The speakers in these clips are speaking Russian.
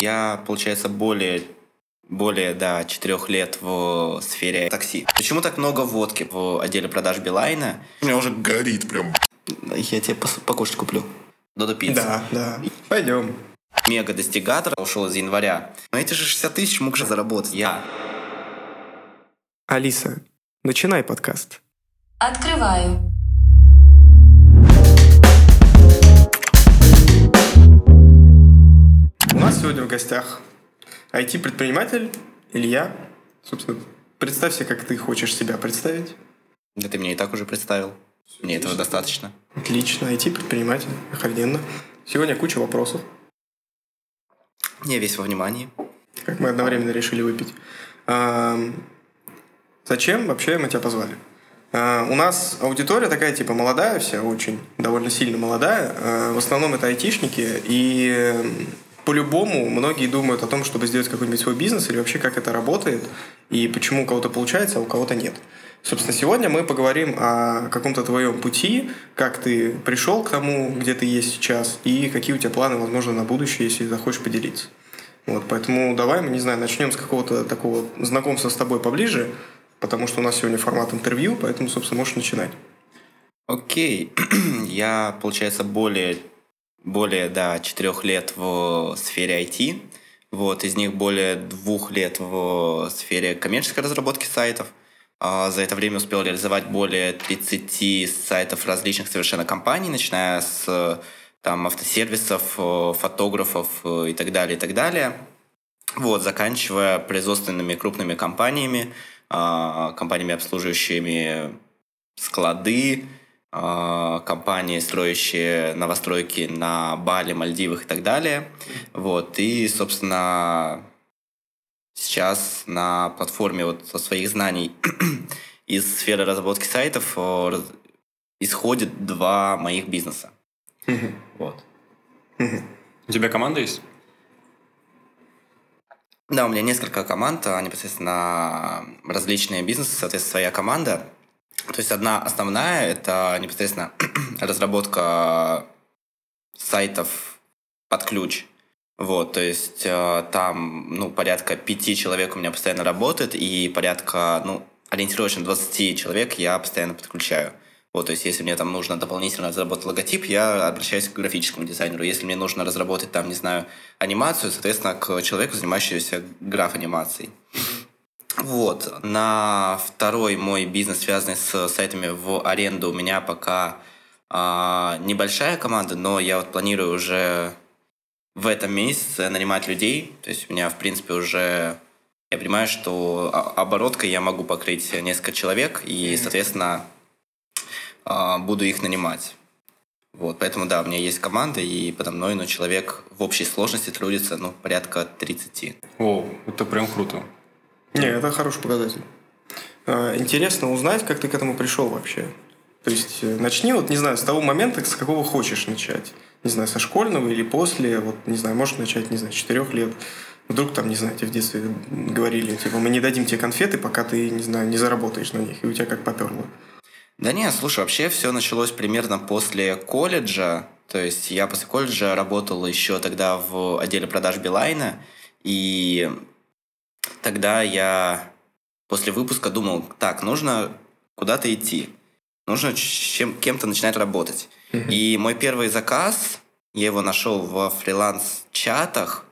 Я, получается, более более, да, четырех лет в сфере такси. Почему так много водки в отделе продаж Билайна? У меня уже горит прям. Я тебе покушать куплю. Додо пицца. Да, да. Пойдем. Мега достигатор ушел из января. Но эти же 60 тысяч мог же заработать. Я. Алиса, начинай подкаст. Открываю. Нас сегодня в гостях IT-предприниматель Илья. Собственно, представься, как ты хочешь себя представить. Да ты меня и так уже представил. Мне этого достаточно. Отлично. IT-предприниматель. Охрененно. Сегодня куча вопросов. Я весь во внимании. Как мы одновременно решили выпить. А, зачем вообще мы тебя позвали? А, у нас аудитория такая, типа, молодая вся, очень, довольно сильно молодая. А, в основном это айтишники, и по-любому многие думают о том, чтобы сделать какой-нибудь свой бизнес или вообще как это работает и почему у кого-то получается, а у кого-то нет. Собственно, сегодня мы поговорим о каком-то твоем пути, как ты пришел к тому, где ты есть сейчас, и какие у тебя планы, возможно, на будущее, если захочешь поделиться. Вот, поэтому давай мы, не знаю, начнем с какого-то такого знакомства с тобой поближе, потому что у нас сегодня формат интервью, поэтому, собственно, можешь начинать. Окей. Я, получается, более более, да, четырех лет в сфере IT. Вот, из них более двух лет в сфере коммерческой разработки сайтов. А за это время успел реализовать более 30 сайтов различных совершенно компаний, начиная с там, автосервисов, фотографов и так далее, и так далее. Вот, заканчивая производственными крупными компаниями, а, компаниями, обслуживающими склады, компании, строящие новостройки на Бали, Мальдивах и так далее. Вот. И, собственно, сейчас на платформе вот со своих знаний из сферы разработки сайтов э, исходит два моих бизнеса. Вот. У тебя команда есть? Да, у меня несколько команд, а непосредственно различные бизнесы, соответственно, своя команда. То есть одна основная – это непосредственно разработка сайтов под ключ. Вот, то есть э, там, ну, порядка пяти человек у меня постоянно работает, и порядка, ну, ориентировочно 20 человек я постоянно подключаю. Вот, то есть если мне там нужно дополнительно разработать логотип, я обращаюсь к графическому дизайнеру. Если мне нужно разработать там, не знаю, анимацию, соответственно, к человеку, занимающемуся граф-анимацией. Вот. На второй мой бизнес, связанный с сайтами в аренду, у меня пока а, небольшая команда, но я вот планирую уже в этом месяце нанимать людей. То есть у меня, в принципе, уже я понимаю, что обороткой я могу покрыть несколько человек, и, соответственно, а, буду их нанимать. Вот, поэтому, да, у меня есть команда, и подо мной, ну, человек в общей сложности трудится, ну, порядка 30. О, это прям круто. Не, это хороший показатель. А, интересно узнать, как ты к этому пришел вообще. То есть э, начни, вот, не знаю, с того момента, с какого хочешь начать. Не знаю, со школьного или после, вот, не знаю, можешь начать, не знаю, четырех лет. Вдруг там, не знаю, тебе в детстве говорили, типа, мы не дадим тебе конфеты, пока ты, не знаю, не заработаешь на них, и у тебя как поперло. Да нет, слушай, вообще все началось примерно после колледжа. То есть я после колледжа работал еще тогда в отделе продаж Билайна, и тогда я после выпуска думал, так, нужно куда-то идти, нужно чем, кем-то начинать работать. Mm-hmm. И мой первый заказ, я его нашел во фриланс-чатах,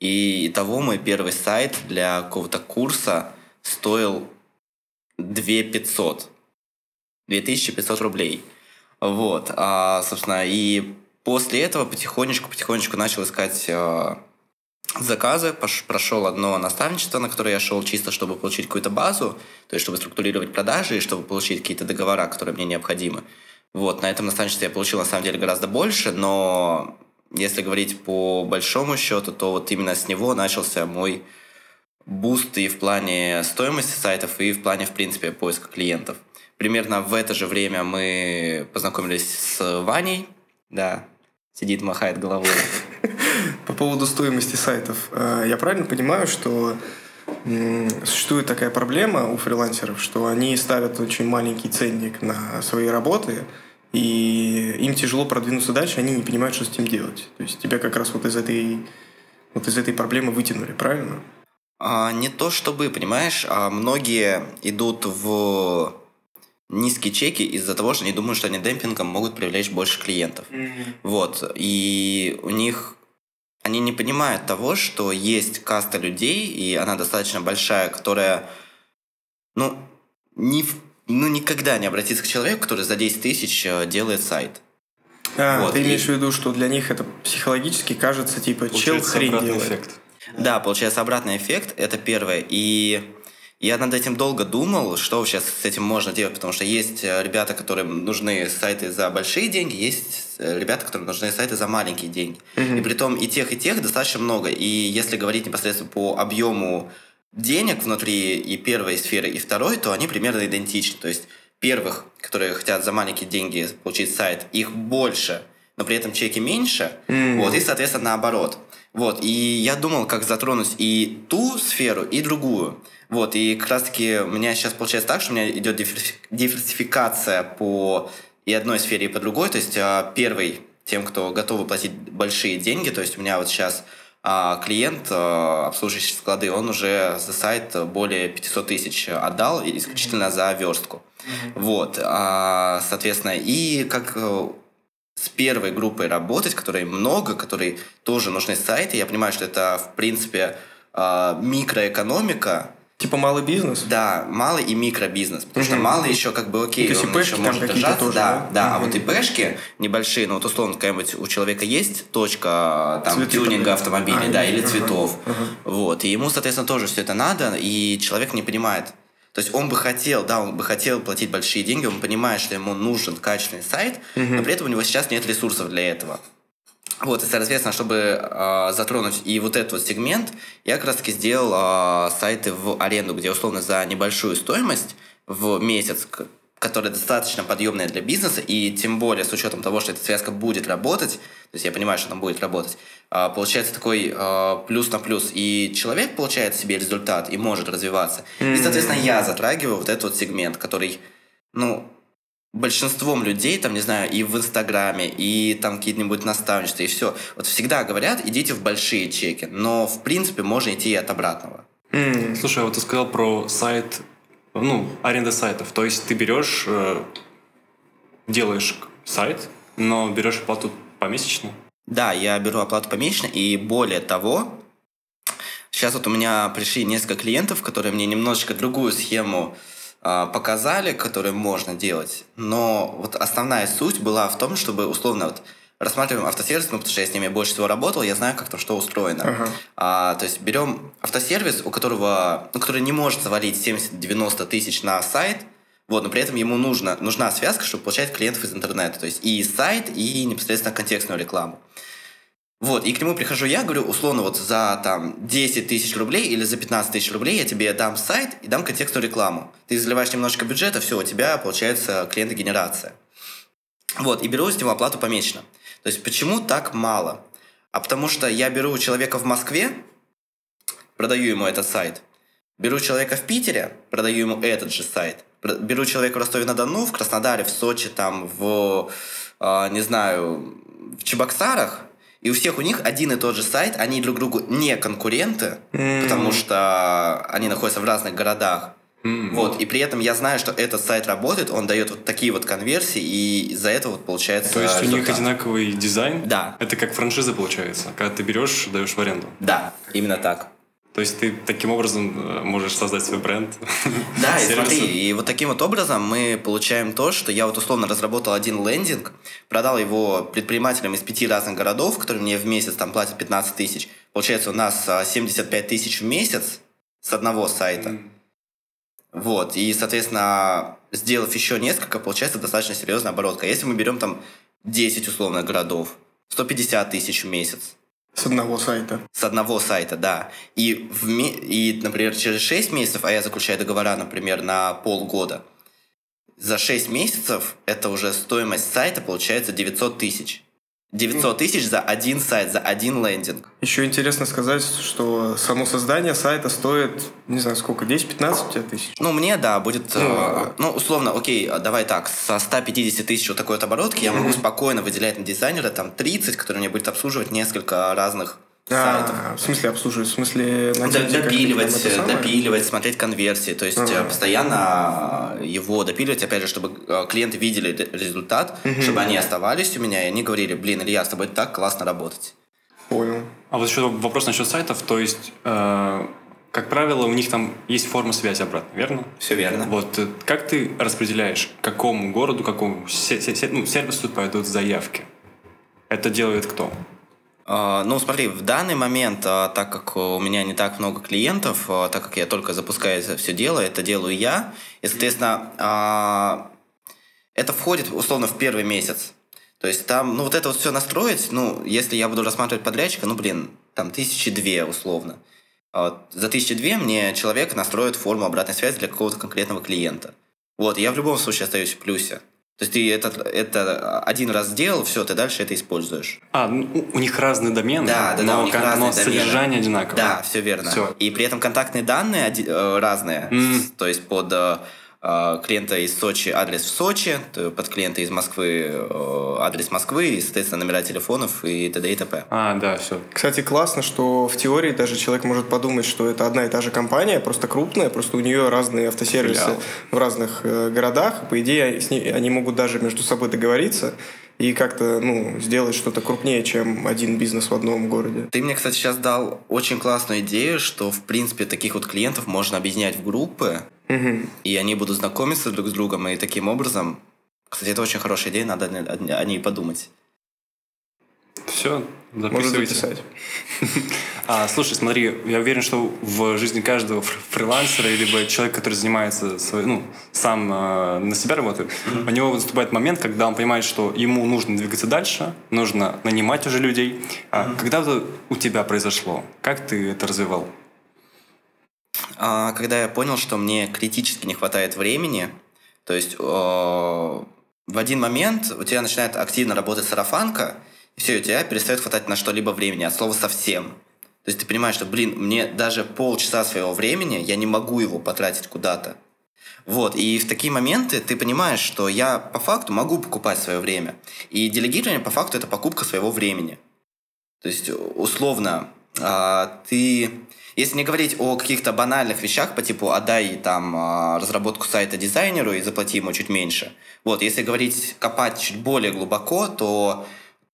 и того мой первый сайт для какого-то курса стоил 2 500. 2500 рублей. Вот, а, собственно, и после этого потихонечку-потихонечку начал искать а, заказы, прошел одно наставничество, на которое я шел чисто, чтобы получить какую-то базу, то есть чтобы структурировать продажи и чтобы получить какие-то договора, которые мне необходимы. Вот, на этом наставничестве я получил на самом деле гораздо больше, но если говорить по большому счету, то вот именно с него начался мой буст и в плане стоимости сайтов, и в плане, в принципе, поиска клиентов. Примерно в это же время мы познакомились с Ваней, да, сидит, махает головой. По поводу стоимости сайтов. Э, я правильно понимаю, что существует такая проблема у фрилансеров, что они ставят очень маленький ценник на свои работы, и им тяжело продвинуться дальше, они не понимают, что с этим делать. То есть тебя как раз вот из этой вот из этой проблемы вытянули, правильно? А, не то чтобы, понимаешь, а многие идут в низкие чеки из-за того, что они думают, что они демпингом могут привлечь больше клиентов. Mm-hmm. Вот. И у них они не понимают того, что есть каста людей, и она достаточно большая, которая, ну, не, ну никогда не обратится к человеку, который за 10 тысяч э, делает сайт. А, вот. ты имеешь и... в виду, что для них это психологически кажется, типа, чел хрень делает. Эффект. Да, получается обратный эффект, это первое. И я над этим долго думал, что сейчас с этим можно делать, потому что есть э, ребята, которым нужны сайты за большие деньги, есть э, ребята, которым нужны сайты за маленькие деньги. Mm-hmm. И при том и тех, и тех достаточно много. И если говорить непосредственно по объему денег внутри и первой сферы, и второй, то они примерно идентичны. То есть первых, которые хотят за маленькие деньги получить сайт, их больше, но при этом чеки меньше. Mm-hmm. Вот, и, соответственно, наоборот. Вот, и я думал, как затронуть и ту сферу, и другую. Вот, и как раз-таки у меня сейчас получается так, что у меня идет диверсификация по и одной сфере, и по другой. То есть а, первый, тем, кто готовы платить большие деньги, то есть у меня вот сейчас а клиент, а, обслуживающий склады, он уже за сайт более 500 тысяч отдал исключительно mm-hmm. за верстку. Mm-hmm. Вот, соответственно, и как э, с первой группой работать, которой много, которой тоже нужны сайты. Я понимаю, что это, в принципе, микроэкономика, Типа малый бизнес? Да, малый и микробизнес. Потому угу. что малый еще как бы окей, ну, он еще может держаться. Тоже, да, да. да. Угу. А вот ИПшки небольшие, ну вот условно какая-нибудь у человека есть точка там Цветы тюнинга автомобиля, а, да, или цветов. Угу. Вот. И ему, соответственно, тоже все это надо, и человек не понимает. То есть он бы хотел, да, он бы хотел платить большие деньги, он понимает, что ему нужен качественный сайт, угу. но при этом у него сейчас нет ресурсов для этого. Вот, и, соответственно, чтобы э, затронуть и вот этот вот сегмент, я как раз-таки сделал э, сайты в аренду, где условно за небольшую стоимость в месяц, которая достаточно подъемная для бизнеса, и тем более с учетом того, что эта связка будет работать, то есть я понимаю, что она будет работать, э, получается такой э, плюс на плюс, и человек получает себе результат и может развиваться. Mm-hmm. И, соответственно, я затрагиваю вот этот вот сегмент, который, ну, большинством людей, там, не знаю, и в Инстаграме, и там какие-нибудь наставничества, и все. Вот всегда говорят, идите в большие чеки, но, в принципе, можно идти и от обратного. Mm. Слушай, а вот ты сказал про сайт, ну, аренда сайтов. То есть ты берешь, э, делаешь сайт, но берешь оплату помесячно? Да, я беру оплату помесячно, и более того, сейчас вот у меня пришли несколько клиентов, которые мне немножечко другую схему а, показали, которые можно делать, но вот основная суть была в том, чтобы условно вот рассматриваем автосервис, ну, потому что я с ними больше всего работал, я знаю, как то что устроено. Uh-huh. А, то есть берем автосервис, у которого, ну, который не может завалить 70-90 тысяч на сайт, вот, но при этом ему нужно, нужна связка, чтобы получать клиентов из интернета. То есть и сайт, и непосредственно контекстную рекламу. Вот, и к нему прихожу я, говорю, условно, вот за там 10 тысяч рублей или за 15 тысяч рублей я тебе дам сайт и дам контекстную рекламу. Ты заливаешь немножко бюджета, все, у тебя получается клиентогенерация. Вот, и беру с него оплату помесячно. То есть почему так мало? А потому что я беру человека в Москве, продаю ему этот сайт. Беру человека в Питере, продаю ему этот же сайт. Беру человека в Ростове-на-Дону, в Краснодаре, в Сочи, там, в, э, не знаю, в Чебоксарах, и у всех у них один и тот же сайт, они друг другу не конкуренты, mm. потому что они находятся в разных городах. Mm-hmm. Вот, и при этом я знаю, что этот сайт работает, он дает вот такие вот конверсии, и из-за этого вот получается. То есть результат. у них одинаковый дизайн? Да. Это как франшиза получается, когда ты берешь, даешь в аренду. Да, именно так. То есть ты таким образом э, можешь создать свой бренд? Да, и смотри, и вот таким вот образом мы получаем то, что я вот условно разработал один лендинг, продал его предпринимателям из пяти разных городов, которые мне в месяц там платят 15 тысяч. Получается у нас 75 а, тысяч в месяц с одного сайта. Вот, и, соответственно, сделав еще несколько, получается достаточно серьезная оборотка. Если мы берем там 10 условно городов, 150 тысяч в месяц. С одного сайта. С одного сайта, да. И, в, и, например, через 6 месяцев, а я заключаю договора, например, на полгода, за 6 месяцев это уже стоимость сайта получается 900 тысяч. 900 тысяч за один сайт, за один лендинг. Еще интересно сказать, что само создание сайта стоит, не знаю, сколько, 10-15 тысяч? Ну, мне, да, будет, ну, э, ну, условно, окей, давай так, со 150 тысяч вот такой вот оборотки mm-hmm. я могу спокойно выделять на дизайнера там 30, который мне будет обслуживать несколько разных сайтов. А, в смысле обслуживать? В смысле найти допиливать, допиливать, смотреть конверсии. То есть Ага. э, постоянно э, его допиливать, опять же, чтобы э, клиенты видели ре- результат, чтобы они оставались у меня, и они говорили, блин, Илья, с тобой так классно работать. Понял. А вот еще вопрос насчет сайтов. То есть, э, как правило, у них там есть форма связи обратно, верно? Все верно. Вот как ты распределяешь, какому городу, какому ну, сервису пойдут заявки? Это делает кто? А, Ну, смотри, в данный момент, а, так как у меня не так много клиентов, а, так как я только запускаю все дело, это делаю я, и, соответственно, это входит условно в первый месяц. То есть там, ну, вот это вот все настроить, ну, если я буду рассматривать подрядчика, ну, блин, там тысячи две условно. За тысячи две мне человек настроит форму обратной связи для какого-то конкретного клиента. Вот, я в любом случае остаюсь в плюсе. То есть ты это, это один раз сделал, все, ты дальше это используешь. А, ну, у- них разные домены, Да, да, да, но, у них кон- разные но домены. содержание одинаковое. Да, все верно. Всё. И при этом контактные данные оди- э, разные. М. То есть под э, клиента из Сочи адрес в Сочи, под клиента из Москвы э, адрес Москвы, и, соответственно, номера телефонов и т.д. и т.п. А, да, все. Кстати, классно, что в теории даже человек может подумать, что это одна и та же компания, просто крупная, просто у нее разные автосервисы Филиал. в разных э, городах. По идее, с ней- они могут даже между собой договориться и как-то ну, сделать что-то крупнее, чем один бизнес в одном городе. Ты мне, кстати, сейчас дал очень классную идею, что, в принципе, таких вот клиентов можно объединять в группы, Мгм. и они будут знакомиться друг с другом, и таким образом... Кстати, это очень хорошая идея, надо о ней подумать. Все, Можно записывайте. А, слушай, смотри, я уверен, что в жизни каждого фр- фрилансера, либо человека, который занимается, своей- ну, сам э, на себя работает, у него наступает момент, когда он понимает, что ему нужно двигаться дальше, нужно нанимать уже людей. А когда это у тебя произошло? Как ты это развивал? А, когда я понял, что мне критически не хватает времени, то есть в один момент у тебя начинает активно работать сарафанка, и все, у тебя перестает хватать на что-либо времени, от слова совсем. То есть ты понимаешь, что, блин, мне даже полчаса своего времени, я не могу его потратить куда-то. Вот, и в такие моменты ты понимаешь, что я по факту могу покупать свое время. И делегирование по факту это покупка своего времени. То есть, условно, а, ты... Если не говорить о каких-то банальных вещах по типу «отдай там а, разработку сайта дизайнеру и заплати ему чуть меньше», вот, если говорить, копать чуть более глубоко, то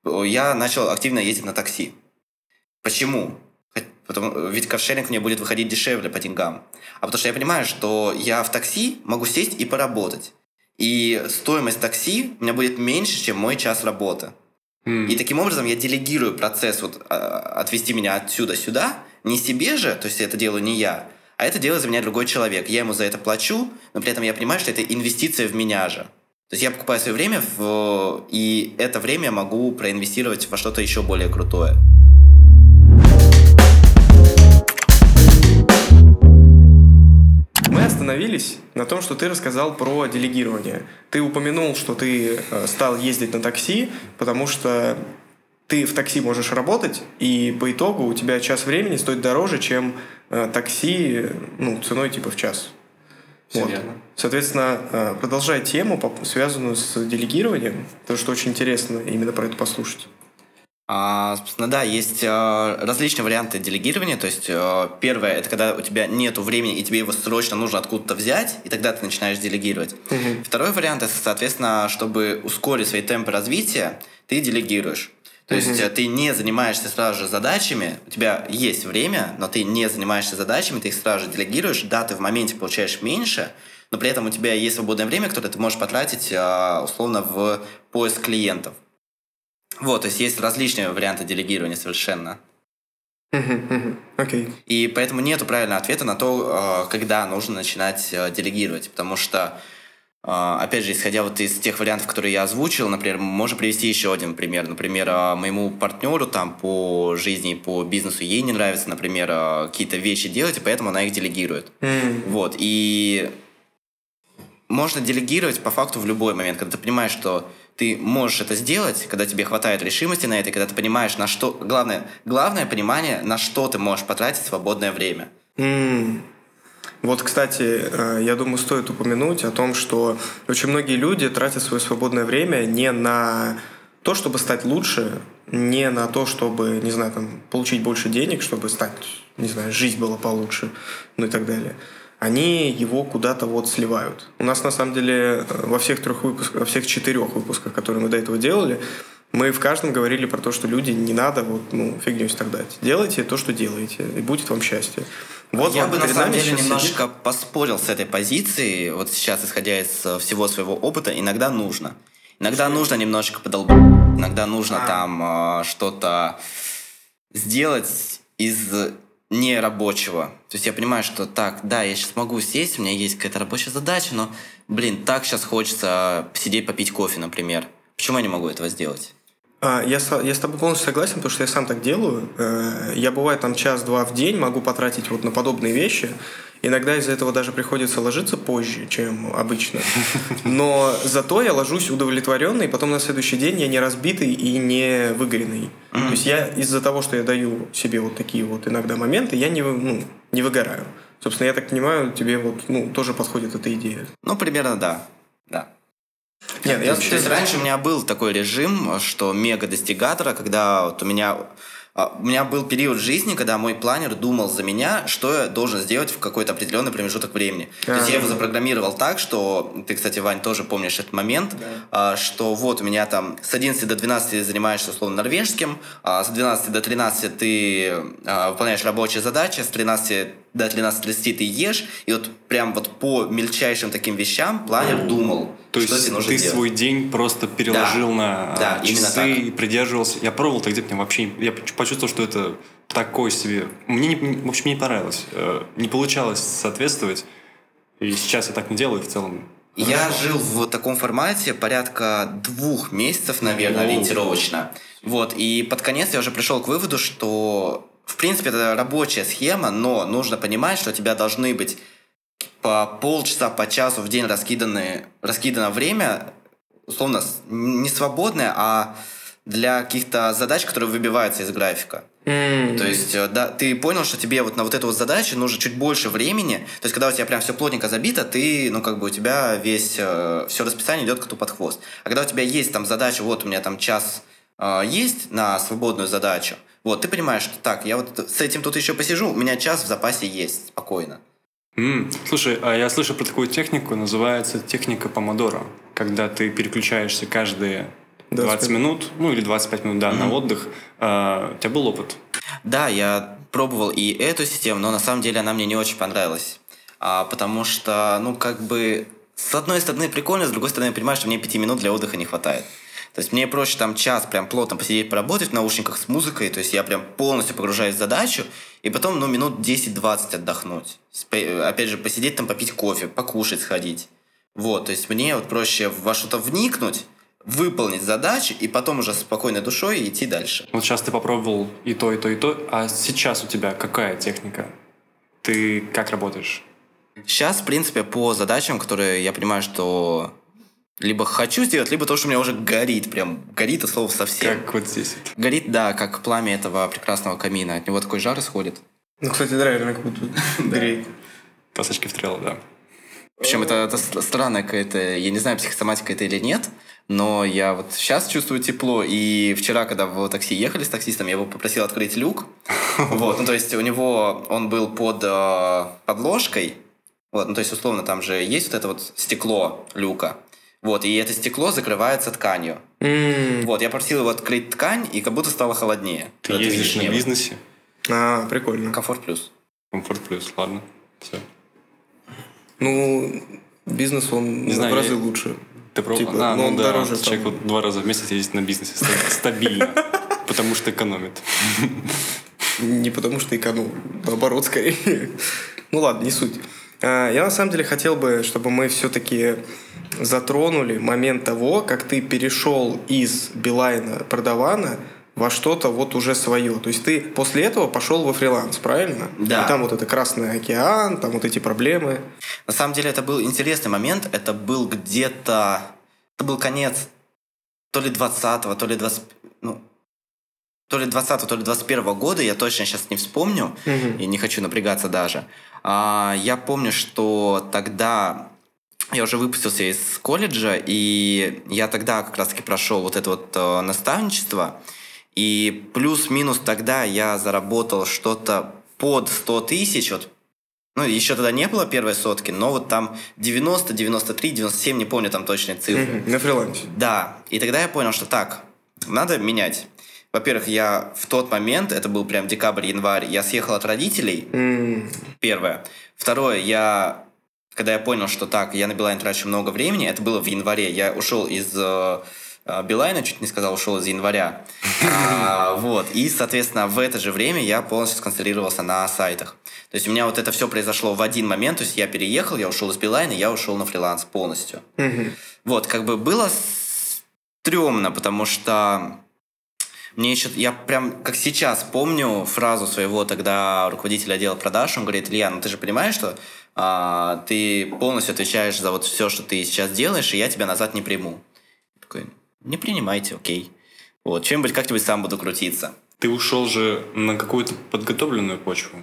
э, я начал активно ездить на такси. Почему? Потому, ведь каршеринг мне будет выходить дешевле по деньгам. А потому что я понимаю, что я в такси могу сесть и поработать. И стоимость такси у меня будет меньше, чем мой час работы. М. И таким образом я делегирую процесс вот, а, отвести меня отсюда сюда, не себе же, то есть это делаю не я, а это делает за меня другой человек. Я ему за это плачу, но при этом я понимаю, что это инвестиция в меня же. То есть я покупаю свое время, в, и это время могу проинвестировать во что-то еще более крутое. Мы остановились на том, что ты рассказал про делегирование. Ты упомянул, что ты э, стал ездить на такси, потому что ты в такси можешь работать, и по итогу у тебя час времени стоит дороже, чем э, такси ну, ценой типа в час. Всё Вот. верно. Соответственно, э, продолжай тему, связанную с делегированием, потому что очень интересно именно про это послушать. А, собственно, да, есть э, различные варианты делегирования. То есть, э, первое, это когда у тебя нет времени, и тебе его срочно нужно откуда-то взять, и тогда ты начинаешь делегировать. Второй вариант, это, соответственно, чтобы ускорить свои темпы развития, ты делегируешь. То есть э, ты не занимаешься сразу же задачами, у тебя есть время, но ты не занимаешься задачами, ты их сразу же делегируешь. Да, ты в моменте получаешь меньше, но при этом у тебя есть свободное время, которое ты можешь потратить э, условно в поиск клиентов. Вот, то есть есть различные варианты делегирования совершенно. Окей. И поэтому нет правильного ответа на то, э, когда нужно начинать делегировать. Потому что, опять же, исходя вот из тех вариантов, которые я озвучил, например, можно привести еще один пример. Например, э, моему партнеру там по жизни, по бизнесу, ей не нравится, например, э, какие-то вещи делать, и поэтому она их делегирует. М, Вот, и можно делегировать по факту в любой момент, когда ты понимаешь, что ты можешь это сделать, когда тебе хватает решимости на это, когда ты понимаешь, на что... Главное, главное понимание, на что ты можешь потратить свободное время. М. Вот, кстати, э, я думаю, стоит упомянуть о том, что очень многие люди тратят свое свободное время не на то, чтобы стать лучше, не на то, чтобы, не знаю, там, получить больше денег, чтобы стать, не знаю, жизнь была получше, ну и так далее. Они его куда-то вот сливают. У нас, на самом деле, во всех трех выпусках, во всех четырех выпусках, которые мы до этого делали, мы в каждом говорили про то, что люди не надо вот, ну, фигню дать. Делайте то, что делаете, и будет вам счастье. Вот я бы на самом деле немножко сидит... поспорил с этой позицией. Вот сейчас, исходя из э, всего своего опыта, иногда нужно. Иногда нужно немножечко подолбать. Иногда нужно а. там э, что-то сделать из нерабочего. То есть я понимаю, что так, да, я сейчас могу сесть, у меня есть какая-то рабочая задача, но, блин, так сейчас хочется посидеть, попить кофе, например. Почему я не могу этого сделать? А, я, я с тобой полностью согласен, потому что я сам так делаю. Э, я бывает там час-два в день могу потратить вот на подобные вещи. Иногда из-за этого даже приходится ложиться позже, чем обычно. Но зато я ложусь удовлетворенный, потом на следующий день я не разбитый и не выгоренный. То есть я из-за того, что я даю себе вот такие вот иногда моменты, я не, ну, не выгораю. Собственно, я так понимаю, тебе вот ну, тоже подходит эта идея. Ну, примерно да. Да. Нет, я вообще... То есть раньше у меня был такой режим, что мега достигатора, когда вот у меня а, у меня был период жизни, когда мой планер думал за меня, что я должен сделать в какой-то определенный промежуток времени. А-а-а. То есть я его запрограммировал так, что, ты, кстати, Вань, тоже помнишь этот момент, да. что вот у меня там с 11 до 12 ты занимаешься условно норвежским, а с 12 до 13 ты а, выполняешь рабочие задачи, с 13 до 13.30 ты ешь, и вот прям вот по мельчайшим таким вещам планер думал, То что есть тебе нужно ты делать. свой день просто переложил да, на да, часы и придерживался. Я пробовал так где-то, вообще... Я почувствовал, что это такой себе... Мне, не, в общем, мне не понравилось. Э, не получалось соответствовать. И сейчас я так не делаю в целом. Я жил в таком формате порядка двух месяцев, наверное, ориентировочно. Вот, и под конец я уже пришел к выводу, что в принципе, это рабочая схема, но нужно понимать, что у тебя должны быть по полчаса, по часу в день раскиданы, раскидано время, условно, не свободное, а для каких-то задач, которые выбиваются из графика. Mm. То есть, э, да, ты понял, что тебе вот на вот эту вот задачу нужно чуть больше времени. То есть, когда у тебя прям все плотненько забито, ты, ну, как бы у тебя весь, э, все расписание идет коту под хвост. А когда у тебя есть там задача, вот у меня там час э, есть на свободную задачу, вот, ты понимаешь, что так, я вот с этим тут еще посижу, у меня час в запасе есть, спокойно. Mm. Слушай, а я слышал про такую технику, называется техника помодоро, когда ты переключаешься каждые 20 25. минут, ну или 25 минут, да, mm-hmm. на отдых. А, у тебя был опыт? Да, я пробовал и эту систему, но на самом деле она мне не очень понравилась. А, потому что, ну, как бы, с одной стороны прикольно, с другой стороны я понимаю, что мне 5 минут для отдыха не хватает. То есть мне проще там час прям плотно посидеть, поработать в наушниках с музыкой, то есть я прям полностью погружаюсь в задачу, и потом, ну, минут 10-20 отдохнуть. Опять же, посидеть там, попить кофе, покушать, сходить. Вот, то есть мне вот проще во что-то вникнуть, выполнить задачи и потом уже спокойной душой идти дальше. Вот сейчас ты попробовал и то, и то, и то, а сейчас у тебя какая техника? Ты как работаешь? Сейчас, в принципе, по задачам, которые я понимаю, что либо хочу сделать, либо то, что у меня уже горит. Прям горит от слова совсем. Как вот здесь. Горит, да, как пламя этого прекрасного камина. От него такой жар исходит. Ну, кстати, да, реально как будто греет. Пасочки в да. Причем это, это странная какая-то, я не знаю, психосоматика это или нет, но я вот сейчас чувствую тепло, и вчера, когда в такси ехали с таксистом, я его попросил открыть люк, вот, ну, то есть у него, он был под э, подложкой, вот, ну, то есть, условно, там же есть вот это вот стекло люка, вот, и это стекло закрывается тканью. Mm. Вот, я просил его открыть ткань, и как будто стало холоднее. Ты ездишь на бизнесе? А, прикольно. Комфорт плюс. Комфорт плюс, ладно. Все. Ну, бизнес, он не знаю, в разы я... лучше. Ты пробовал? Типа, а, ну, он да, дороже. Человек там... вот два раза в месяц ездит на бизнесе стабильно, потому что экономит. Не потому что экономит, наоборот, скорее. Ну ладно, не суть. А, я на самом деле хотел бы, чтобы мы все-таки затронули момент того, как ты перешел из Билайна продавана во что-то вот уже свое. То есть ты после этого пошел во фриланс, правильно? Да. И там вот это Красный океан, там вот эти проблемы. На самом деле это был интересный момент. Это был где-то... Это был конец то ли 20-го, то ли 20... Ну, то ли 20 то ли 21 года, я точно сейчас не вспомню, угу. и не хочу напрягаться даже. А, я помню, что тогда я уже выпустился из колледжа, и я тогда как раз-таки прошел вот это вот э, наставничество, и плюс-минус тогда я заработал что-то под 100 тысяч, вот ну, еще тогда не было первой сотки, но вот там 90, 93, 97, не помню там точные цифры. На фрилансе. Да. И тогда я понял, что так, надо менять. Во-первых, я в тот момент, это был прям декабрь-январь, я съехал от родителей. М, Первое. Второе, я когда я понял, что так, я на Билайн трачу много времени, это было в январе, я ушел из э, э, Билайна, чуть не сказал, ушел из января. А, вот. И, соответственно, в это же время я полностью сконцентрировался на сайтах. То есть у меня вот это все произошло в один момент, то есть я переехал, я ушел из Билайна, я ушел на фриланс полностью. Вот, как бы было стрёмно, потому что мне еще, я прям как сейчас помню фразу своего тогда руководителя отдела продаж, он говорит, Илья, ну ты же понимаешь, что а, ты полностью отвечаешь за вот все, что ты сейчас делаешь, и я тебя назад не приму. Я такой, не принимайте, окей. Вот, чем-нибудь как-нибудь сам буду крутиться. Ты ушел же на какую-то подготовленную почву.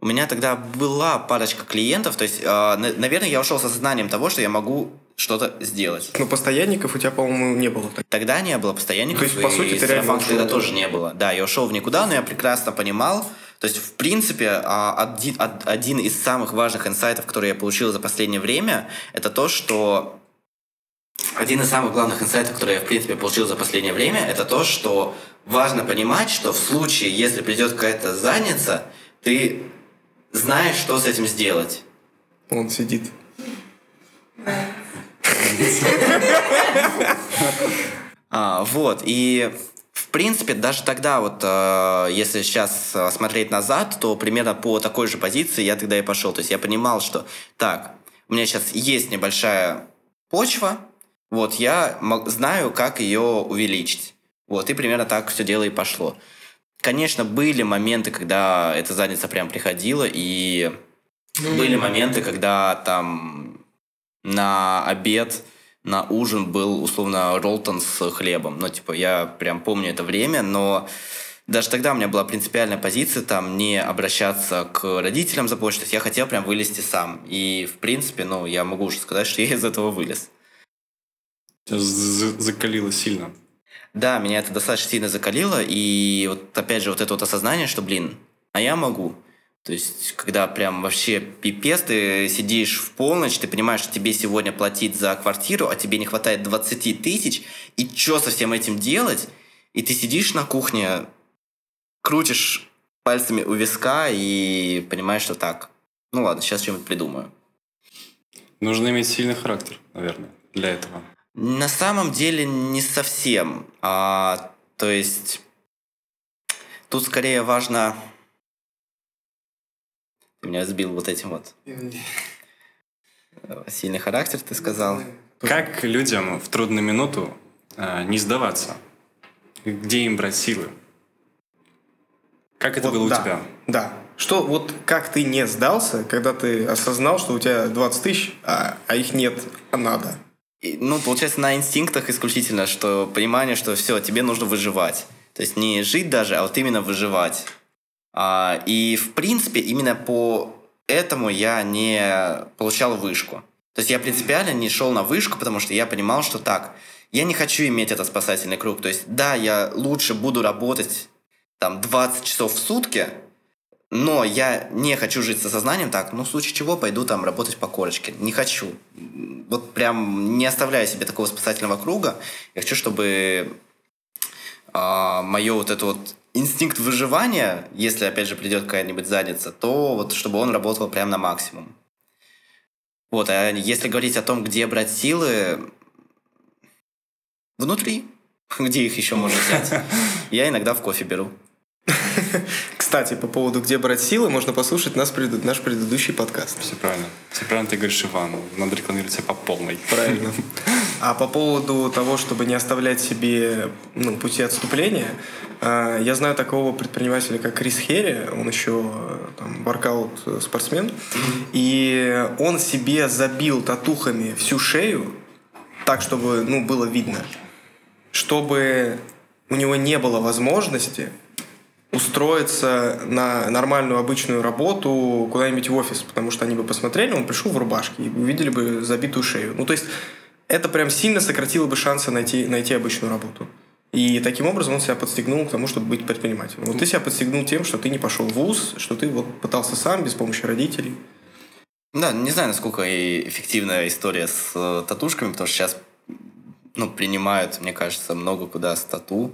У меня тогда была парочка клиентов, то есть, на- наверное, я ушел со сознанием того, что я могу что-то сделать. Ну, постоянников у тебя, по-моему, не было. Тогда не было постоянников, То есть, по и сути, ты реально ушел. тогда тоже не было. Да, я ушел в никуда, но я прекрасно понимал, то есть, в принципе, а, один, од- один из самых важных инсайтов, которые я получил за последнее время, это то, что один из самых главных инсайтов, которые я, в принципе, получил за последнее время, это то, что важно понимать, что в случае, если придет какая-то задница, ты знаешь, что с этим сделать. Он сидит. А, вот, и в принципе, даже тогда, вот, э, если сейчас э, смотреть назад, то примерно по такой же позиции я тогда и пошел. То есть я понимал, что так, у меня сейчас есть небольшая почва, вот, я знаю, как ее увеличить. Вот, и примерно так все дело и пошло. Конечно, были моменты, когда эта задница прям приходила, и были моменты, когда там на обед, на ужин был условно роллтон с хлебом. Ну, типа, я прям помню это время, но даже тогда у меня была принципиальная позиция там не обращаться к родителям за помощью. То есть я хотел прям вылезти сам. И, в принципе, ну, я могу уже сказать, что я из этого вылез. Тебя закалило сильно. Да, меня это достаточно сильно закалило, и вот опять же вот это вот осознание, что, блин, а я могу. То есть, когда прям вообще пипец, ты сидишь в полночь, ты понимаешь, что тебе сегодня платить за квартиру, а тебе не хватает 20 тысяч, и что со всем этим делать? И ты сидишь на кухне, крутишь пальцами у виска и понимаешь, что так, ну ладно, сейчас что-нибудь придумаю. Нужно иметь сильный характер, наверное, для этого. На самом деле не совсем. А, то есть тут скорее важно... Ты меня сбил вот этим вот. Сильный характер, ты сказал. Как людям в трудную минуту э, не сдаваться? Где им брать силы? Как это Вот было да, у тебя? Да. Что, вот как ты не сдался, когда ты осознал, что у тебя 20 тысяч, а, а их нет, а надо? И, ну, получается, на инстинктах исключительно, что понимание, что все, тебе нужно выживать. То есть не жить даже, а вот именно выживать. А, и, в принципе, именно по этому я не получал вышку. То есть я принципиально не шел на вышку, потому что я понимал, что так, я не хочу иметь этот спасательный круг. То есть, да, я лучше буду работать там 20 часов в сутки, но я не хочу жить с осознанием так, ну, в случае чего пойду там работать по корочке. Не хочу. Вот прям не оставляю себе такого спасательного круга. Я хочу, чтобы а, мое вот это вот инстинкт выживания, если, опять же, придет какая-нибудь задница, то вот чтобы он работал прям на максимум. Вот, а если говорить о том, где брать силы, внутри, где их еще можно взять, я иногда в кофе беру. Кстати, по поводу «Где брать силы» можно послушать наш, преду- наш предыдущий подкаст. Все правильно. Все правильно ты говоришь, Иван. Надо рекламировать себя по полной. Правильно. А по поводу того, чтобы не оставлять себе ну, пути отступления, э, я знаю такого предпринимателя, как Крис Херри, он еще э, там, воркаут-спортсмен, и он себе забил татухами всю шею, так, чтобы ну, было видно, чтобы у него не было возможности устроиться на нормальную обычную работу куда-нибудь в офис, потому что они бы посмотрели, он пришел в рубашке и увидели бы забитую шею. Ну, то есть это прям сильно сократило бы шансы найти, найти обычную работу. И таким образом он себя подстегнул к тому, чтобы быть предпринимателем. Вот ты себя подстегнул тем, что ты не пошел в ВУЗ, что ты вот пытался сам, без помощи родителей. Да, не знаю, насколько эффективная история с э, татушками, потому что сейчас ну, принимают, мне кажется, много куда с тату.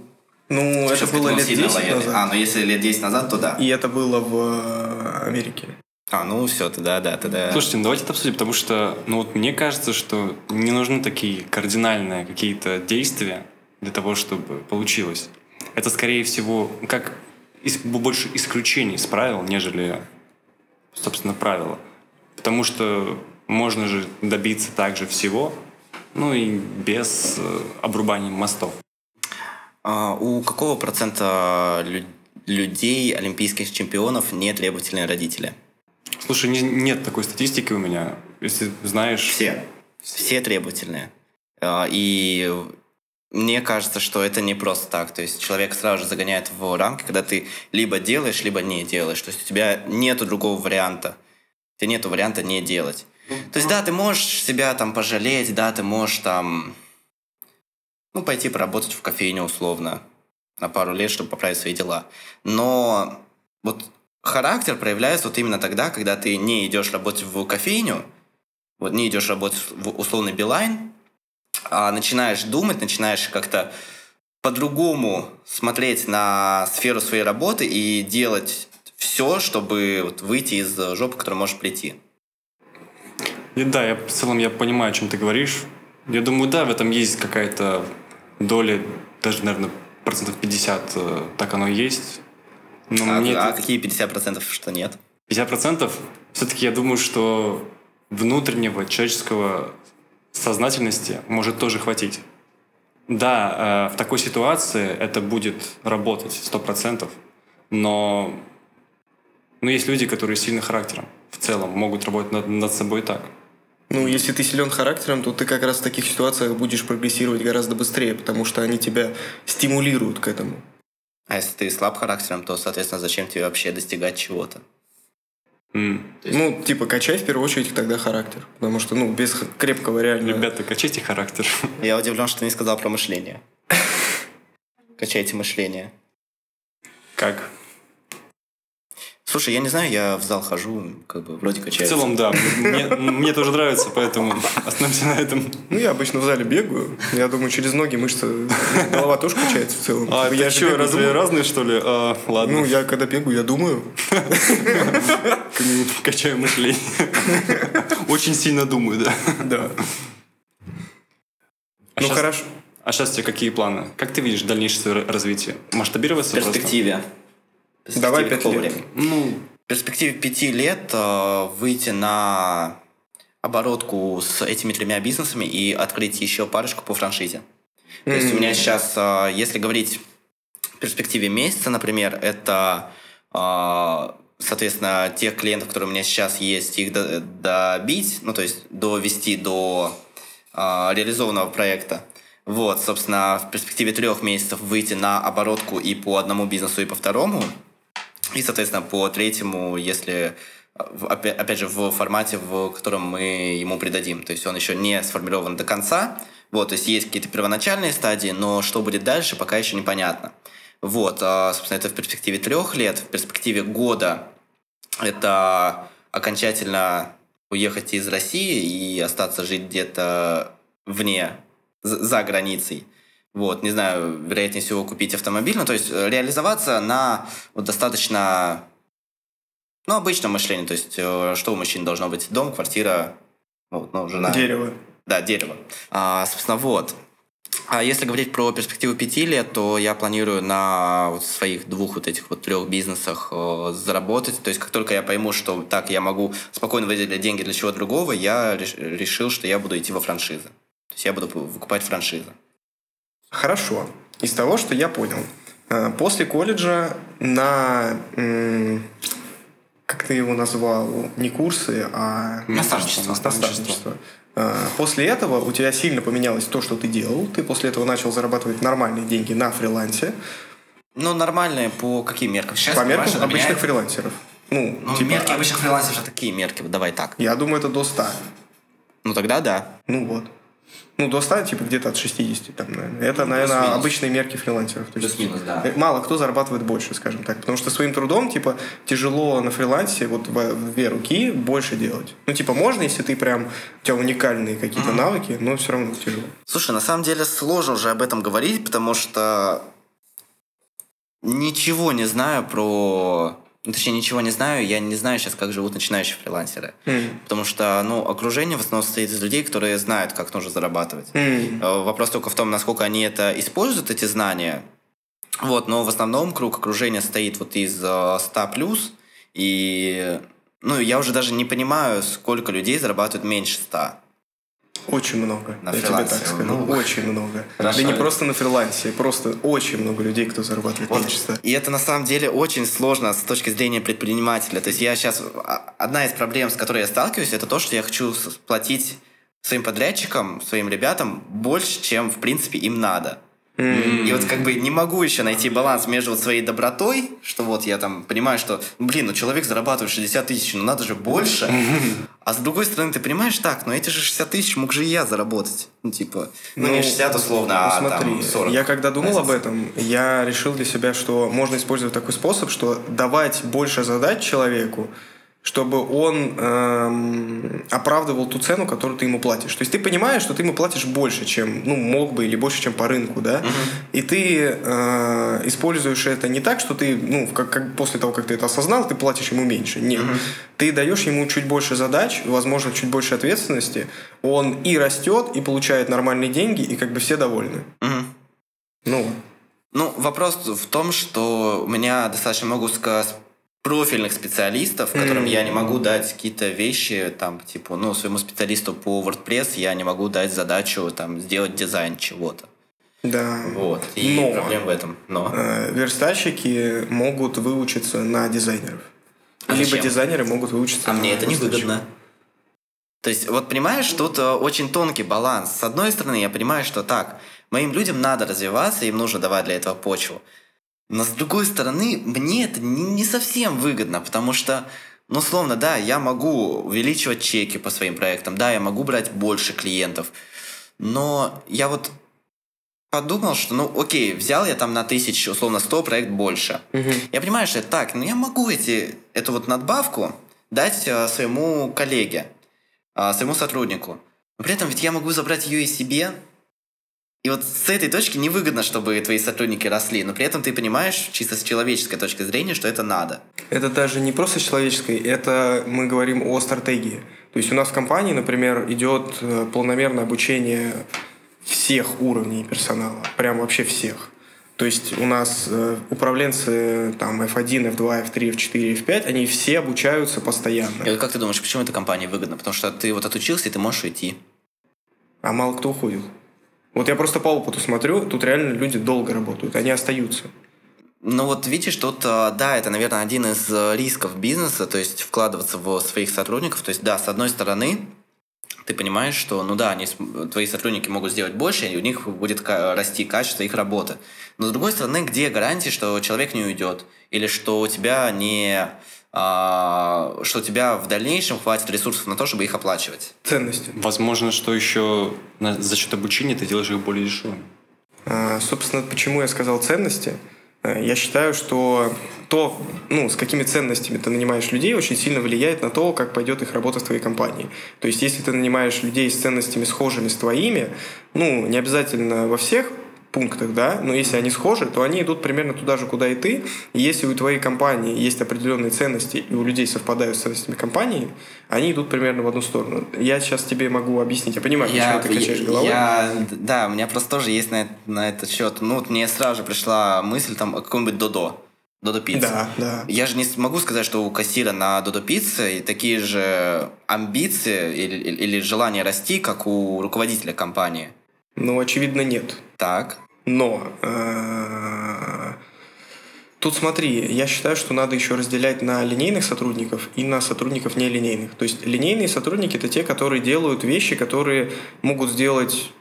Ну, Сейчас это было лет сильно 10 лояльны. назад. А, ну если лет 10 назад, то да. И это было в э, Америке. А, ну все, тогда да, тогда... Слушайте, ну давайте это обсудим, потому что, ну вот мне кажется, что не нужны такие кардинальные какие-то действия для того, чтобы получилось. Это, скорее всего, как из- больше исключений из правил, нежели, собственно, правила. Потому что можно же добиться также всего, ну и без э, обрубания мостов. А, у какого процента лю- людей, олимпийских чемпионов, не требовательные родители? Слушай, не- нет такой статистики у меня. Если знаешь... Все. Все требовательные. А, И мне кажется, что это не просто так. То есть человек сразу же загоняет в рамки, когда ты либо делаешь, либо не делаешь. То есть у тебя нету другого варианта. У тебя нету варианта не делать. То есть да, ты можешь себя там пожалеть, да, ты можешь там ну, пойти поработать в кофейне условно на пару лет, чтобы поправить свои дела. Но вот характер проявляется вот именно тогда, когда ты не идешь работать в кофейню, вот не идешь работать в условный Билайн, а начинаешь думать, начинаешь как-то по-другому смотреть на сферу своей работы и делать все, чтобы вот выйти из жопы, в которую можешь прийти. И да, я в целом я понимаю, о чем ты говоришь. Я думаю, да, в этом есть какая-то доля, даже, наверное, процентов 50 э, так оно и есть. Но а, мне а это- какие 50% что нет? 50% все-таки я думаю, что внутреннего человеческого сознательности может тоже хватить. Да, э, в такой ситуации это будет работать 100%, но ну, есть люди, которые сильны характером в целом, могут работать над, над собой так. Ну, если ты силен характером, то ты как раз в таких ситуациях будешь прогрессировать гораздо быстрее, потому что они тебя стимулируют к этому. А если ты слаб характером, то, соответственно, зачем тебе вообще достигать чего-то? М. Ну, типа, качай в первую очередь тогда характер. Потому что, ну, без крепкого реально... Ребята, качайте характер. Я удивлен, что ты не сказал про мышление. Качайте мышление. Как? Слушай, я не знаю, я в зал хожу, как бы вроде В качается. целом, да. Мне, мне тоже нравится, поэтому остановимся на этом. Ну, я обычно в зале бегаю. Я думаю, через ноги мышцы... Голова тоже качается в целом. А, Типа, я что, бегаю, разве думаю. разные, что ли? А, ладно. Ну, я когда бегаю, я думаю. Качаю мышление. Очень сильно думаю, да. Да. А Ну, хорошо. А сейчас у тебя какие планы? Как ты видишь дальнейшее свое развитие? Масштабироваться В просто? перспективе. В Давай пять лет. времени? Ну, В перспективе пяти лет э, выйти на оборотку с этими тремя бизнесами и открыть еще парочку по франшизе. То есть у меня сейчас, э, если говорить в перспективе месяца, например, это, э, соответственно, тех клиентов, которые у меня сейчас есть, их до- добить, ну, то есть довести до э, реализованного проекта. Вот, собственно, в перспективе трех месяцев выйти на оборотку и по одному бизнесу, и по второму. И, соответственно, по третьему, если опять же, в формате, в котором мы ему придадим. То есть он еще не сформирован до конца. Вот, то есть есть какие-то первоначальные стадии, но что будет дальше, пока еще непонятно. Вот, а, собственно, это в перспективе трех лет. В перспективе года это окончательно уехать из России и остаться жить где-то вне, за границей. Вот, не знаю, вероятнее всего купить автомобиль. Ну, то есть э, реализоваться на вот, достаточно, ну, обычном мышлении. То есть э, что у мужчин должно быть? Дом, квартира, вот, ну, жена. Дерево. Да, дерево. А, собственно, вот. А если говорить про перспективу пяти лет, то я планирую на вот своих двух вот этих вот трех бизнесах э, заработать. То есть как только я пойму, что так я могу спокойно выделить деньги для чего другого, я реш- решил, что я буду идти во франшизы. То есть я буду п- выкупать франшизы. Хорошо. Из того, что я понял. э, После колледжа на... Как ты его назвал? Не курсы, а... Наставничество. Наставничество. Э, После этого у тебя сильно поменялось то, что ты делал. Ты после этого начал зарабатывать нормальные деньги на фрилансе. Ну, нормальные по каким меркам? Сейчас, По меркам обычных меняет. фрилансеров. Ну, Ну, типа, мерки обычных фрилансеров такие мерки, давай так. я думаю, это до 100. Ну, тогда да. Ну вот. Ну, до 100, типа, где-то от 60, там, наверное. Это, Ну, наверное, обычные мерки фрилансеров. То есть, Плюс-минус, да. э, Мало кто зарабатывает больше, скажем так. Потому что своим трудом, типа, тяжело на фрилансе вот в две руки больше делать. Ну, типа, можно, если ты прям, у тебя уникальные какие-то навыки, но все равно тяжело. Слушай, на самом деле сложно уже об этом говорить, потому что ничего не знаю про... ну, Точнее, ничего не знаю. Я не знаю сейчас, как живут начинающие фрилансеры. М. Потому что, ну, окружение в основном состоит из людей, которые знают, как нужно зарабатывать. Э, Вопрос только в том, насколько они это используют, эти знания. Вот, но в основном круг окружения стоит вот из э, 100 плюс. И, ну, я уже даже не понимаю, сколько людей зарабатывают меньше 100. Очень много. На я тебе так скажу. ну, очень много. хорошо. Да не просто на фрилансе, просто очень много людей, кто зарабатывает Вот. 100. И это на самом деле очень сложно с точки зрения предпринимателя. То есть я сейчас... Одна из проблем, с которой я сталкиваюсь, это то, что я хочу платить своим подрядчикам, своим ребятам больше, чем, в принципе, им надо. И вот как бы не могу еще найти баланс между вот своей добротой, что вот я там понимаю, что, блин, ну человек зарабатывает 60 тысяч, ну надо же больше. А с другой стороны, ты понимаешь, так, ну эти же 60 тысяч мог же и я заработать. Ну типа, ну, не 60 условно, а ну, смотри, там 40. я когда думал об разница. этом, я решил для себя, что можно использовать такой способ, что давать больше задач человеку, чтобы он эм, оправдывал ту цену, которую ты ему платишь. То есть ты понимаешь, что ты ему платишь больше, чем ну, мог бы, или больше, чем по рынку, да? И ты э, используешь это не так, что ты, ну, как, как после того, как ты это осознал, ты платишь ему меньше. Нет. Ты даешь ему чуть больше задач, возможно, чуть больше ответственности. Он и растет, и получает нормальные деньги, и как бы все довольны. Мгм. Ну, Ну, вопрос в том, что у меня достаточно много профильных специалистов, которым Мгм. я не могу дать какие-то вещи, там, типа, ну, своему специалисту по WordPress я не могу дать задачу, там, сделать дизайн чего-то. да. Вот. И Но. проблема в этом. Но. Э, верстальщики могут выучиться на дизайнеров. А Либо зачем? дизайнеры могут выучиться А на мне это не верстальщиков. выгодно. То есть, вот понимаешь, тут э, очень тонкий баланс. С одной стороны, я понимаю, что так, моим людям надо развиваться, им нужно давать для этого почву. Но с другой стороны, мне это не, совсем выгодно, потому что, ну, словно, да, я могу увеличивать чеки по своим проектам, да, я могу брать больше клиентов, но я вот подумал, что, ну, окей, взял я там на тысячу, условно, 100 проект больше. Мгм. Я понимаю, что это так, но я могу эти, эту вот надбавку дать э, своему коллеге, э, своему сотруднику. Но при этом ведь я могу забрать ее и себе. И вот с этой точки невыгодно, чтобы твои сотрудники росли, но при этом ты понимаешь, чисто с человеческой точки зрения, что это надо. Это даже не просто человеческой, это мы говорим о стратегии. То есть у нас в компании, например, идет э, планомерное обучение всех уровней персонала, прям вообще всех. То есть у нас э, управленцы там F1, F2, F3, F4, F5, они все обучаются постоянно. И как ты думаешь, почему этой компании выгодно? Потому что ты вот отучился, и ты можешь уйти. А мало кто уходит. Вот я просто по опыту смотрю, тут реально люди долго работают, они остаются. Ну вот видишь, тут, э, да, это, наверное, один из э, рисков бизнеса, то есть вкладываться в своих сотрудников. То есть, да, с одной стороны, ты понимаешь, что, ну да, они, твои сотрудники могут сделать больше, и у них будет расти качество их работы. Но с другой стороны, где гарантия, что человек не уйдет? Или что у тебя не... а, что у тебя в дальнейшем хватит ресурсов на то, чтобы их оплачивать? Ценности. Возможно, что еще за счет обучения ты делаешь их более дешевыми. А, Собственно, почему я сказал ценности? Э, Я считаю, что то, ну, с какими ценностями ты нанимаешь людей, очень сильно влияет на то, как пойдет их работа в твоей компании. То есть, если ты нанимаешь людей с ценностями схожими с твоими, ну, не обязательно во всех пунктах, да, но если они схожи, то они идут примерно туда же, куда и ты. И если у твоей компании есть определенные ценности, и у людей совпадают с ценностями компании, они идут примерно в одну сторону. Я сейчас тебе могу объяснить, я понимаю, почему ты качаешь головой. я- да, у меня просто тоже есть на, на этот счет. Ну, вот мне сразу же пришла мысль там о каком-нибудь Додо. Додо пицца. Да, да. Я же не могу сказать, что у кассира на Додо Пицце такие же амбиции или- или желание расти, как у руководителя компании. Ну, очевидно, нет. Так. Но э, тут смотри, я считаю, что надо еще разделять на линейных сотрудников и на сотрудников нелинейных. То есть линейные сотрудники это те, которые делают вещи, которые могут сделать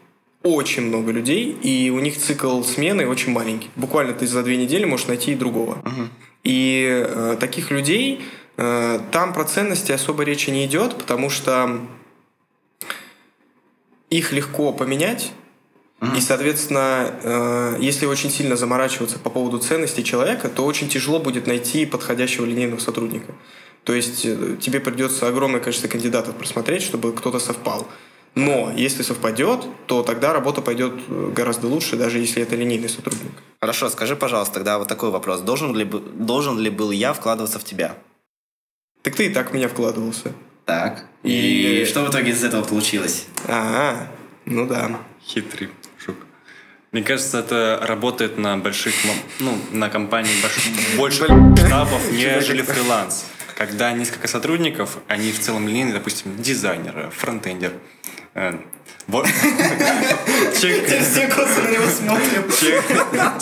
очень много людей, и у них цикл смены очень маленький. Буквально ты за две недели можешь найти другого. Мгм. И э, таких людей э, там про ценности особо речи не идет, потому что их легко поменять. И, соответственно, э, если очень сильно заморачиваться по поводу ценностей человека, то очень тяжело будет найти подходящего линейного сотрудника. То есть э, тебе придется огромное количество кандидатов просмотреть, чтобы кто-то совпал. Но если совпадет, то тогда работа пойдет э, гораздо лучше, даже если это линейный сотрудник. Хорошо, скажи, пожалуйста, тогда вот такой вопрос. Должен ли, должен ли был я вкладываться в тебя? Так ты и так в меня вкладывался. Так. И- И что в итоге из этого получилось? А, ну да. Хитрый. Мне кажется, это работает на больших, ну, на компании больше штабов, нежели фриланс. Когда несколько сотрудников, они в целом линейные, допустим, дизайнер, фронтендер. э.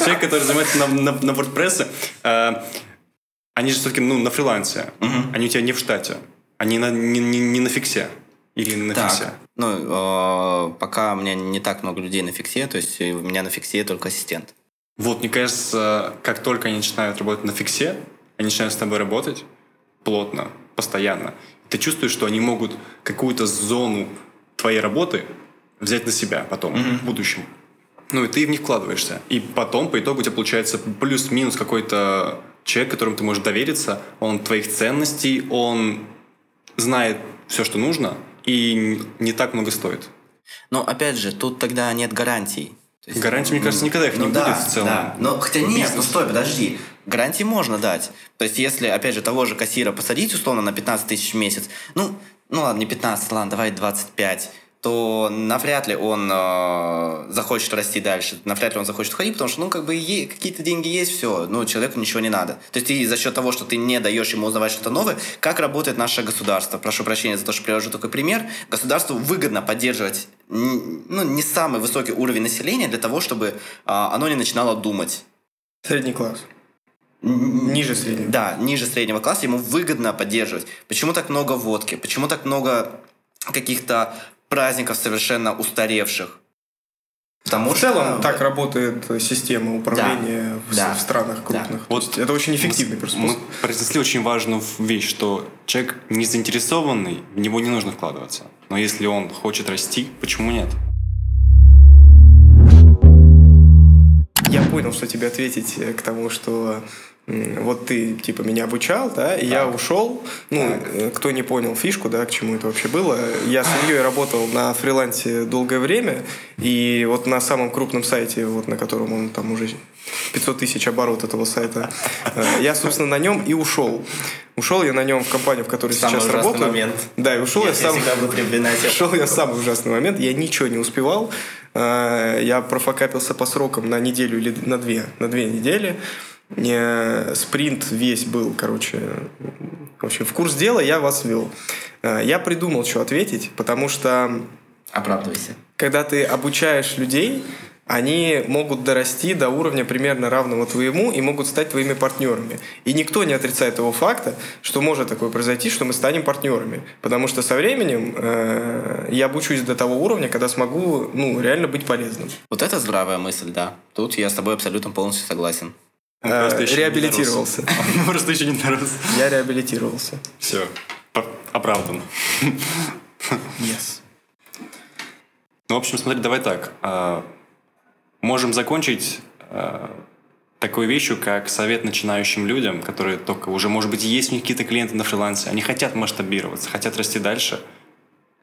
Человек, который занимается на, на, на WordPress, э, они же все-таки ну, на фрилансе. Они у тебя не в штате. Они на, не, не, не на фиксе. Или на фиксе. Ну, э, пока у меня не так много людей на фиксе, то есть у меня на фиксе только ассистент. Вот, мне кажется, как только они начинают работать на фиксе, они начинают с тобой работать плотно, постоянно. Ты чувствуешь, что они могут какую-то зону твоей работы взять на себя потом, в будущем. Ну, и ты в них вкладываешься. И потом, по итогу, у тебя получается плюс-минус какой-то человек, которому ты можешь довериться. Он твоих ценностей, он знает все, что нужно, и не так много стоит. Но опять же, тут тогда нет гарантий. То есть, Гарантий, мне кажется, никогда их не ну да, будет в целом. Да. Но хотя нет, Бизнес. ну стой, подожди. Гарантии можно дать. То есть, если, опять же, того же кассира посадить условно на 15 тысяч в месяц, ну, ну ладно, не 15, ладно, давай 25, то навряд ли он э, захочет расти дальше, навряд ли он захочет уходить, потому что, ну, как бы е- какие-то деньги есть, все, ну, человеку ничего не надо. То есть, ты за счет того, что ты не даешь ему узнавать что-то новое, как работает наше государство? Прошу прощения за то, что привожу такой пример. Государству выгодно поддерживать ну, не самый высокий уровень населения для того, чтобы а, оно не начинало думать. Средний класс. Ниже среднего. Да, ниже среднего класса ему выгодно поддерживать. Почему так много водки? Почему так много каких-то праздников совершенно устаревших? Потому В целом так работает система управления в, Да. в странах Да. крупных. Вот То есть это очень эффективный Мы способ. произнесли очень важную вещь, что человек не заинтересованный, в него не нужно вкладываться. Но если он хочет расти, почему нет? Я понял, что тебе ответить э, к тому, что вот ты типа меня обучал, да, и я ушел. Ну, э, кто не понял фишку, да, к чему это вообще было. Я с Ильей работал на фрилансе долгое время, и вот на самом крупном сайте, вот на котором он там уже 500 тысяч оборот этого сайта, э, я, собственно, на нем и ушел. Ушел я на нем в компанию, в которой Самый сейчас ужасный работаю. момент. Да, и ушел я, Я сам. всегда буду приближать. Шел я самый ужасный момент, я ничего не успевал. Э, Я профокапился по срокам на неделю или на две, на две недели. Спринт весь был, короче, в общем, в курс дела я вас вел. Э, Я придумал, что ответить, потому что Оправдывайся. когда ты обучаешь людей, они могут дорасти до уровня примерно равного твоему и могут стать твоими партнерами. И никто не отрицает того факта, что может такое произойти, что мы станем партнерами. Потому что со временем э, я обучусь до того уровня, когда смогу ну, реально быть полезным. Вот это здравая мысль, да. Тут я с тобой абсолютно полностью согласен. Э, реабилитировался. просто еще не дорос. Я реабилитировался. Все, оправдан. Yes. Ну, в общем, смотри, давай так. а, Можем закончить а, такой вещью, как совет начинающим людям, которые только уже, может быть, есть у них какие-то клиенты на фрилансе, они хотят масштабироваться, хотят расти дальше.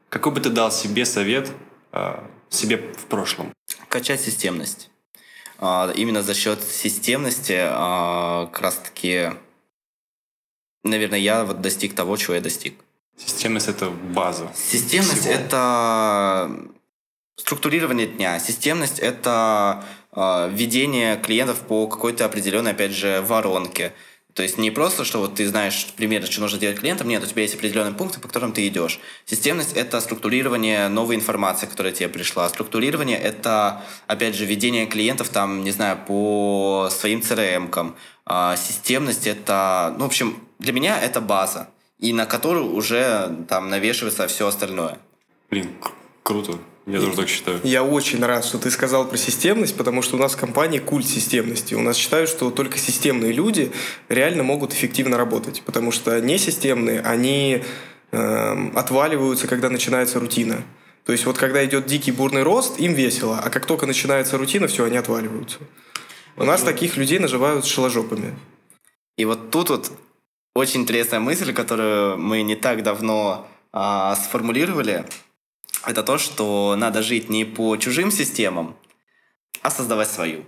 Какой бы ты дал себе совет а, себе в прошлом? Качать системность. А, Именно за счет системности а, как раз-таки, наверное, я вот достиг того, чего я достиг. Системность — это база. Системность это структурирование дня. Системность это э, ведение клиентов по какой-то определенной, опять же, воронке. То есть не просто, что вот ты знаешь примерно, что нужно делать клиентам, нет, у тебя есть определенные пункты, по которым ты идешь. Системность — это структурирование новой информации, которая тебе пришла. Структурирование — это, опять же, ведение клиентов, там, не знаю, по своим CRM-кам. А системность — это, ну, в общем, для меня это база, и на которую уже там навешивается все остальное. Блин, кр- круто. Я тоже так считаю. Я очень рад, что ты сказал про системность, потому что у нас в компании культ системности. У нас считают, что только системные люди реально могут эффективно работать, потому что несистемные, они э, отваливаются, когда начинается рутина. То есть вот когда идет дикий бурный рост, им весело, а как только начинается рутина, все, они отваливаются. У нас таких людей называют шеложопами. И вот тут вот очень интересная мысль, которую мы не так давно а, сформулировали, это то, что надо жить не по чужим системам, а создавать свою.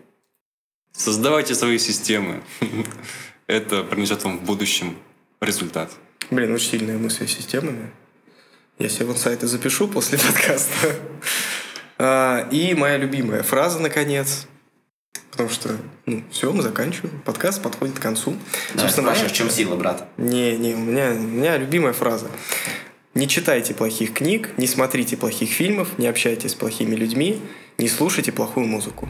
Создавайте свои системы. Это принесет вам в будущем результат. Блин, очень сильная мысль с системами. Я себе вот сайты запишу после подкаста. А, и моя любимая фраза, наконец. Потому что, ну, все, мы заканчиваем. Подкаст подходит к концу. Да, Собственно, в чем сила, брат? Не, не, у меня, у меня любимая фраза. Не читайте плохих книг, не смотрите плохих фильмов, не общайтесь с плохими людьми, не слушайте плохую музыку.